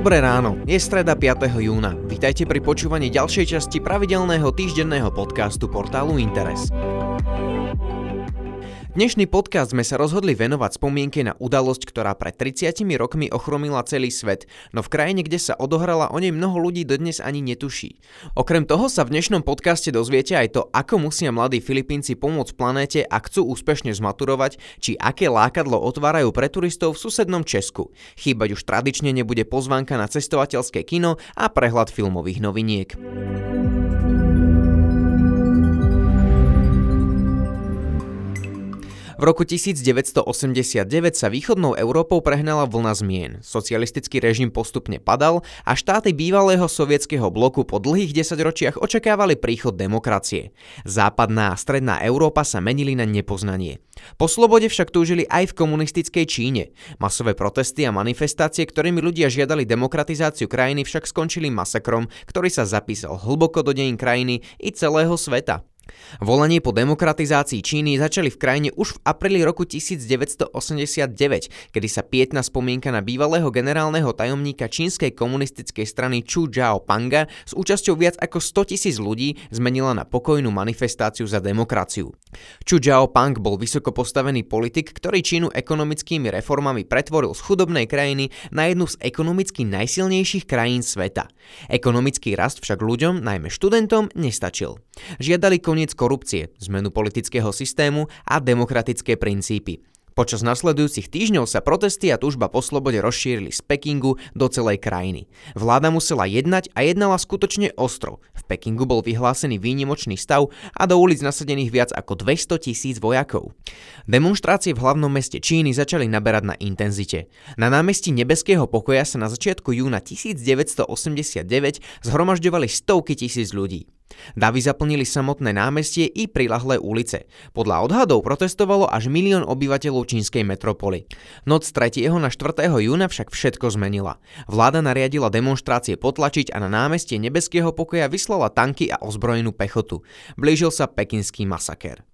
Dobré ráno, je streda 5. júna. Vítajte pri počúvaní ďalšej časti pravidelného týždenného podcastu portálu Interes. Dnešný podcast sme sa rozhodli venovať spomienke na udalosť, ktorá pred 30 rokmi ochromila celý svet, no v krajine, kde sa odohrala o nej mnoho ľudí dodnes ani netuší. Okrem toho sa v dnešnom podcaste dozviete aj to, ako musia mladí Filipínci pomôcť planéte a chcú úspešne zmaturovať, či aké lákadlo otvárajú pre turistov v susednom Česku. Chýbať už tradične nebude pozvánka na cestovateľské kino a prehľad filmových noviniek. V roku 1989 sa východnou Európou prehnala vlna zmien. Socialistický režim postupne padal a štáty bývalého sovietského bloku po dlhých desaťročiach očakávali príchod demokracie. Západná a stredná Európa sa menili na nepoznanie. Po slobode však túžili aj v komunistickej Číne. Masové protesty a manifestácie, ktorými ľudia žiadali demokratizáciu krajiny, však skončili masakrom, ktorý sa zapísal hlboko do dejín krajiny i celého sveta. Volanie po demokratizácii Číny začali v krajine už v apríli roku 1989, kedy sa pietná spomienka na bývalého generálneho tajomníka čínskej komunistickej strany Chu Panga s účasťou viac ako 100 tisíc ľudí zmenila na pokojnú manifestáciu za demokraciu. Chu Pang bol vysoko postavený politik, ktorý Čínu ekonomickými reformami pretvoril z chudobnej krajiny na jednu z ekonomicky najsilnejších krajín sveta. Ekonomický rast však ľuďom, najmä študentom, nestačil. Žiadali koniec korupcie, zmenu politického systému a demokratické princípy. Počas nasledujúcich týždňov sa protesty a túžba po slobode rozšírili z Pekingu do celej krajiny. Vláda musela jednať a jednala skutočne ostro. V Pekingu bol vyhlásený výnimočný stav a do ulic nasadených viac ako 200 tisíc vojakov. Demonstrácie v hlavnom meste Číny začali naberať na intenzite. Na námestí Nebeského pokoja sa na začiatku júna 1989 zhromažďovali stovky tisíc ľudí. Davy zaplnili samotné námestie i prilahlé ulice. Podľa odhadov protestovalo až milión obyvateľov čínskej metropoly. Noc 3. na 4. júna však všetko zmenila. Vláda nariadila demonstrácie potlačiť a na námestie Nebeského pokoja vyslala tanky a ozbrojenú pechotu. Blížil sa pekinský masaker.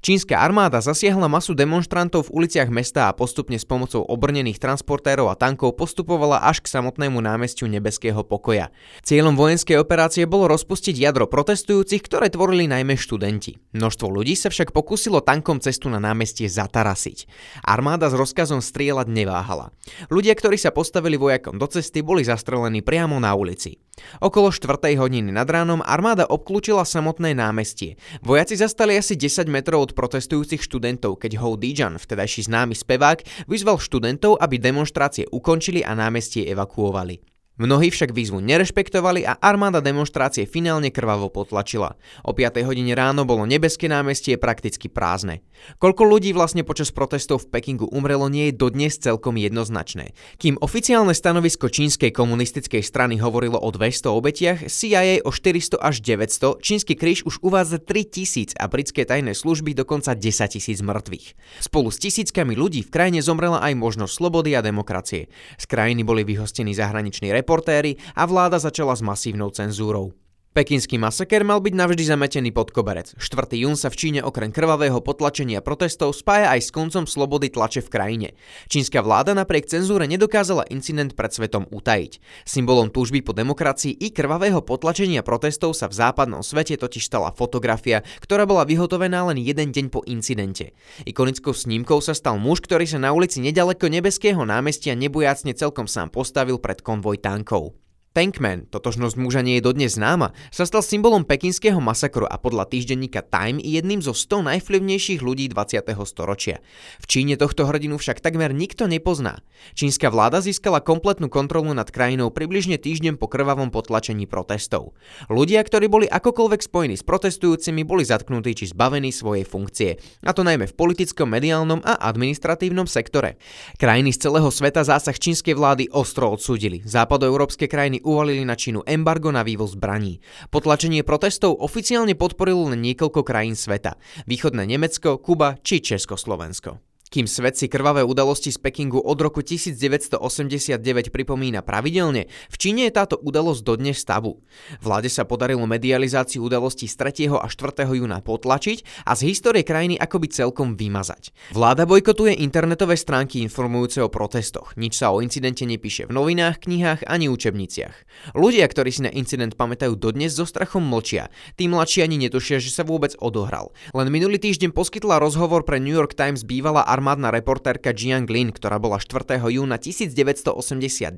Čínska armáda zasiahla masu demonstrantov v uliciach mesta a postupne s pomocou obrnených transportérov a tankov postupovala až k samotnému námestiu Nebeského pokoja. Cieľom vojenskej operácie bolo rozpustiť jadro protestujúcich, ktoré tvorili najmä študenti. Množstvo ľudí sa však pokúsilo tankom cestu na námestie zatarasiť. Armáda s rozkazom strieľať neváhala. Ľudia, ktorí sa postavili vojakom do cesty, boli zastrelení priamo na ulici. Okolo 4. hodiny nad ránom armáda obklúčila samotné námestie. Vojaci zastali asi 10 metrov od protestujúcich študentov, keď Ho Dijan, vtedajší známy spevák, vyzval študentov, aby demonstrácie ukončili a námestie evakuovali. Mnohí však výzvu nerešpektovali a armáda demonstrácie finálne krvavo potlačila. O 5 hodine ráno bolo nebeské námestie prakticky prázdne. Koľko ľudí vlastne počas protestov v Pekingu umrelo nie je dodnes celkom jednoznačné. Kým oficiálne stanovisko čínskej komunistickej strany hovorilo o 200 obetiach, CIA o 400 až 900, čínsky kríž už uvádza 3000 a britské tajné služby dokonca 10 tisíc mŕtvych. Spolu s tisíckami ľudí v krajine zomrela aj možnosť slobody a demokracie. Z krajiny boli vyhostení zahraniční rep reportéry a vláda začala s masívnou cenzúrou. Pekinský masaker mal byť navždy zametený pod koberec. 4. jún sa v Číne okrem krvavého potlačenia protestov spája aj s koncom slobody tlače v krajine. Čínska vláda napriek cenzúre nedokázala incident pred svetom utajiť. Symbolom túžby po demokracii i krvavého potlačenia protestov sa v západnom svete totiž stala fotografia, ktorá bola vyhotovená len jeden deň po incidente. Ikonickou snímkou sa stal muž, ktorý sa na ulici nedaleko nebeského námestia nebojacne celkom sám postavil pred konvoj tankov. Tankman, totožnosť muža nie je dodnes známa, sa stal symbolom pekinského masakru a podľa týždenníka Time jedným zo 100 najvplyvnejších ľudí 20. storočia. V Číne tohto hrdinu však takmer nikto nepozná. Čínska vláda získala kompletnú kontrolu nad krajinou približne týždeň po krvavom potlačení protestov. Ľudia, ktorí boli akokoľvek spojení s protestujúcimi, boli zatknutí či zbavení svojej funkcie, a to najmä v politickom, mediálnom a administratívnom sektore. Krajiny z celého sveta zásah čínskej vlády ostro odsúdili. Západoeurópske krajiny uvalili na Čínu embargo na vývoz zbraní. Potlačenie protestov oficiálne podporilo len niekoľko krajín sveta. Východné Nemecko, Kuba či Československo. Kým svet si krvavé udalosti z Pekingu od roku 1989 pripomína pravidelne, v Číne je táto udalosť dodnes tabu. Vláde sa podarilo medializáciu udalostí z 3. a 4. júna potlačiť a z histórie krajiny akoby celkom vymazať. Vláda bojkotuje internetové stránky informujúce o protestoch. Nič sa o incidente nepíše v novinách, knihách ani učebniciach. Ľudia, ktorí si na incident pamätajú dodnes, so strachom mlčia. Tí mladší ani netušia, že sa vôbec odohral. Len minulý týždeň poskytla rozhovor pre New York Times bývalá armádna reportérka Jiang Lin, ktorá bola 4. júna 1989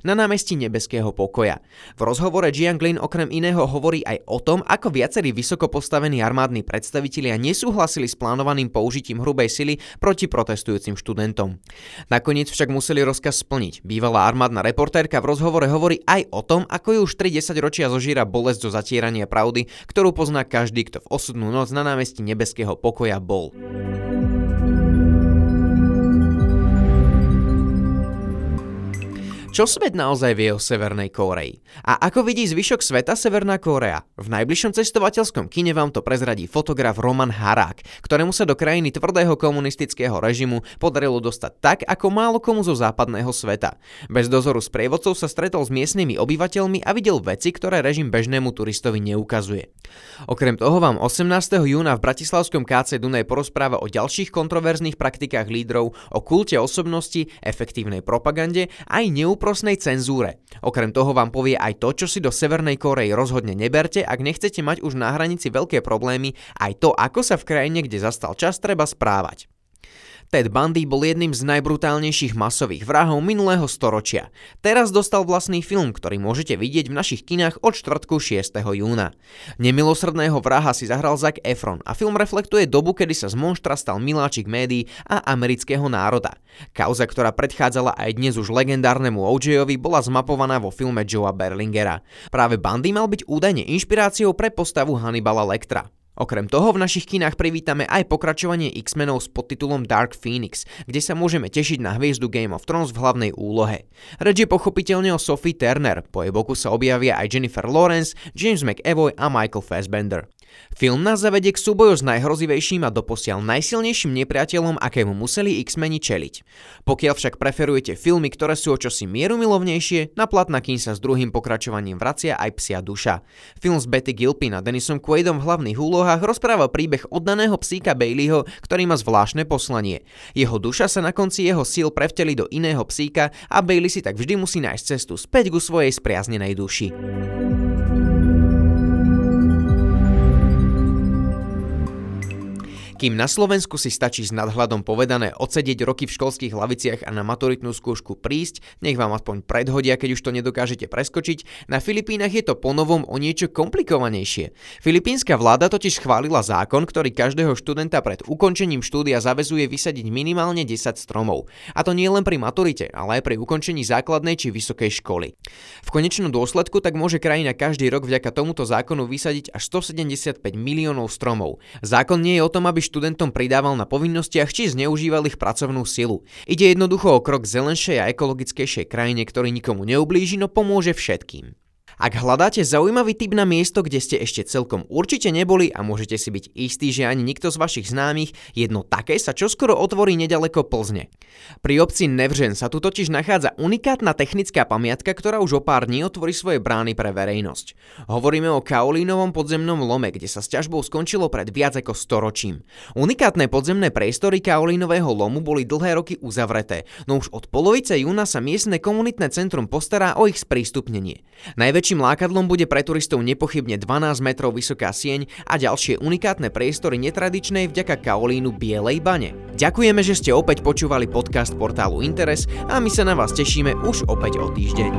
na námestí Nebeského pokoja. V rozhovore Jiang Lin okrem iného hovorí aj o tom, ako viacerí vysoko postavení armádni predstavitelia nesúhlasili s plánovaným použitím hrubej sily proti protestujúcim študentom. Nakoniec však museli rozkaz splniť. Bývalá armádna reportérka v rozhovore hovorí aj o tom, ako ju už 30 ročia zožíra bolesť zo zatierania pravdy, ktorú pozná každý, kto v osudnú noc na námestí Nebeského pokoja bol. Čo svet naozaj vie o Severnej Kóreji? A ako vidí zvyšok sveta Severná Kórea? V najbližšom cestovateľskom kine vám to prezradí fotograf Roman Harák, ktorému sa do krajiny tvrdého komunistického režimu podarilo dostať tak, ako málo komu zo západného sveta. Bez dozoru sprievodcov sa stretol s miestnymi obyvateľmi a videl veci, ktoré režim bežnému turistovi neukazuje. Okrem toho vám 18. júna v Bratislavskom KC Dunaj porozpráva o ďalších kontroverzných praktikách lídrov, o kulte osobnosti, efektívnej propagande aj neúprostnej neúprosnej cenzúre. Okrem toho vám povie aj to, čo si do Severnej Korei rozhodne neberte, ak nechcete mať už na hranici veľké problémy, aj to, ako sa v krajine, kde zastal čas, treba správať. Ted Bundy bol jedným z najbrutálnejších masových vrahov minulého storočia. Teraz dostal vlastný film, ktorý môžete vidieť v našich kinách od štvrtku 6. júna. Nemilosrdného vraha si zahral Zac Efron a film reflektuje dobu, kedy sa z monštra stal miláčik médií a amerického národa. Kauza, ktorá predchádzala aj dnes už legendárnemu OJ-ovi, bola zmapovaná vo filme Joea Berlingera. Práve Bundy mal byť údajne inšpiráciou pre postavu Hannibala Lectra. Okrem toho v našich kinách privítame aj pokračovanie X-menov s podtitulom Dark Phoenix, kde sa môžeme tešiť na hviezdu Game of Thrones v hlavnej úlohe. Reč je pochopiteľne o Sophie Turner, po jej boku sa objavia aj Jennifer Lawrence, James McAvoy a Michael Fassbender. Film nás zavedie k súboju s najhrozivejším a doposiaľ najsilnejším nepriateľom, akému museli X-meni čeliť. Pokiaľ však preferujete filmy, ktoré sú o čosi mierumilovnejšie, na platná kým sa s druhým pokračovaním vracia aj Psia duša. Film s Betty Gilpin a Dennisom Quaidom v hlavných úlohách rozpráva príbeh oddaného psíka Baileyho, ktorý má zvláštne poslanie. Jeho duša sa na konci jeho síl prevteli do iného psíka a Bailey si tak vždy musí nájsť cestu späť ku svojej spriaznenej duši. Kým na Slovensku si stačí s nadhľadom povedané odsedieť roky v školských hlaviciach a na maturitnú skúšku prísť, nech vám aspoň predhodia, keď už to nedokážete preskočiť, na Filipínach je to ponovom o niečo komplikovanejšie. Filipínska vláda totiž schválila zákon, ktorý každého študenta pred ukončením štúdia zavezuje vysadiť minimálne 10 stromov. A to nie len pri maturite, ale aj pri ukončení základnej či vysokej školy. V konečnom dôsledku tak môže krajina každý rok vďaka tomuto zákonu vysadiť až 175 miliónov stromov. Zákon nie je o tom, aby študentom pridával na povinnostiach či zneužíval ich pracovnú silu. Ide jednoducho o krok zelenšej a ekologickejšej krajine, ktorý nikomu neublíži, no pomôže všetkým. Ak hľadáte zaujímavý typ na miesto, kde ste ešte celkom určite neboli a môžete si byť istí, že ani nikto z vašich známych, jedno také sa čoskoro otvorí nedaleko Plzne. Pri obci Nevřen sa tu totiž nachádza unikátna technická pamiatka, ktorá už o pár dní otvorí svoje brány pre verejnosť. Hovoríme o Kaolínovom podzemnom lome, kde sa s ťažbou skončilo pred viac ako storočím. Unikátne podzemné priestory Kaolínového lomu boli dlhé roky uzavreté, no už od polovice júna sa miestne komunitné centrum postará o ich sprístupnenie. Najväčší Najväčším lákadlom bude pre turistov nepochybne 12 metrov vysoká sieň a ďalšie unikátne priestory netradičnej vďaka kaolínu Bielej bane. Ďakujeme, že ste opäť počúvali podcast portálu Interes a my sa na vás tešíme už opäť o týždeň.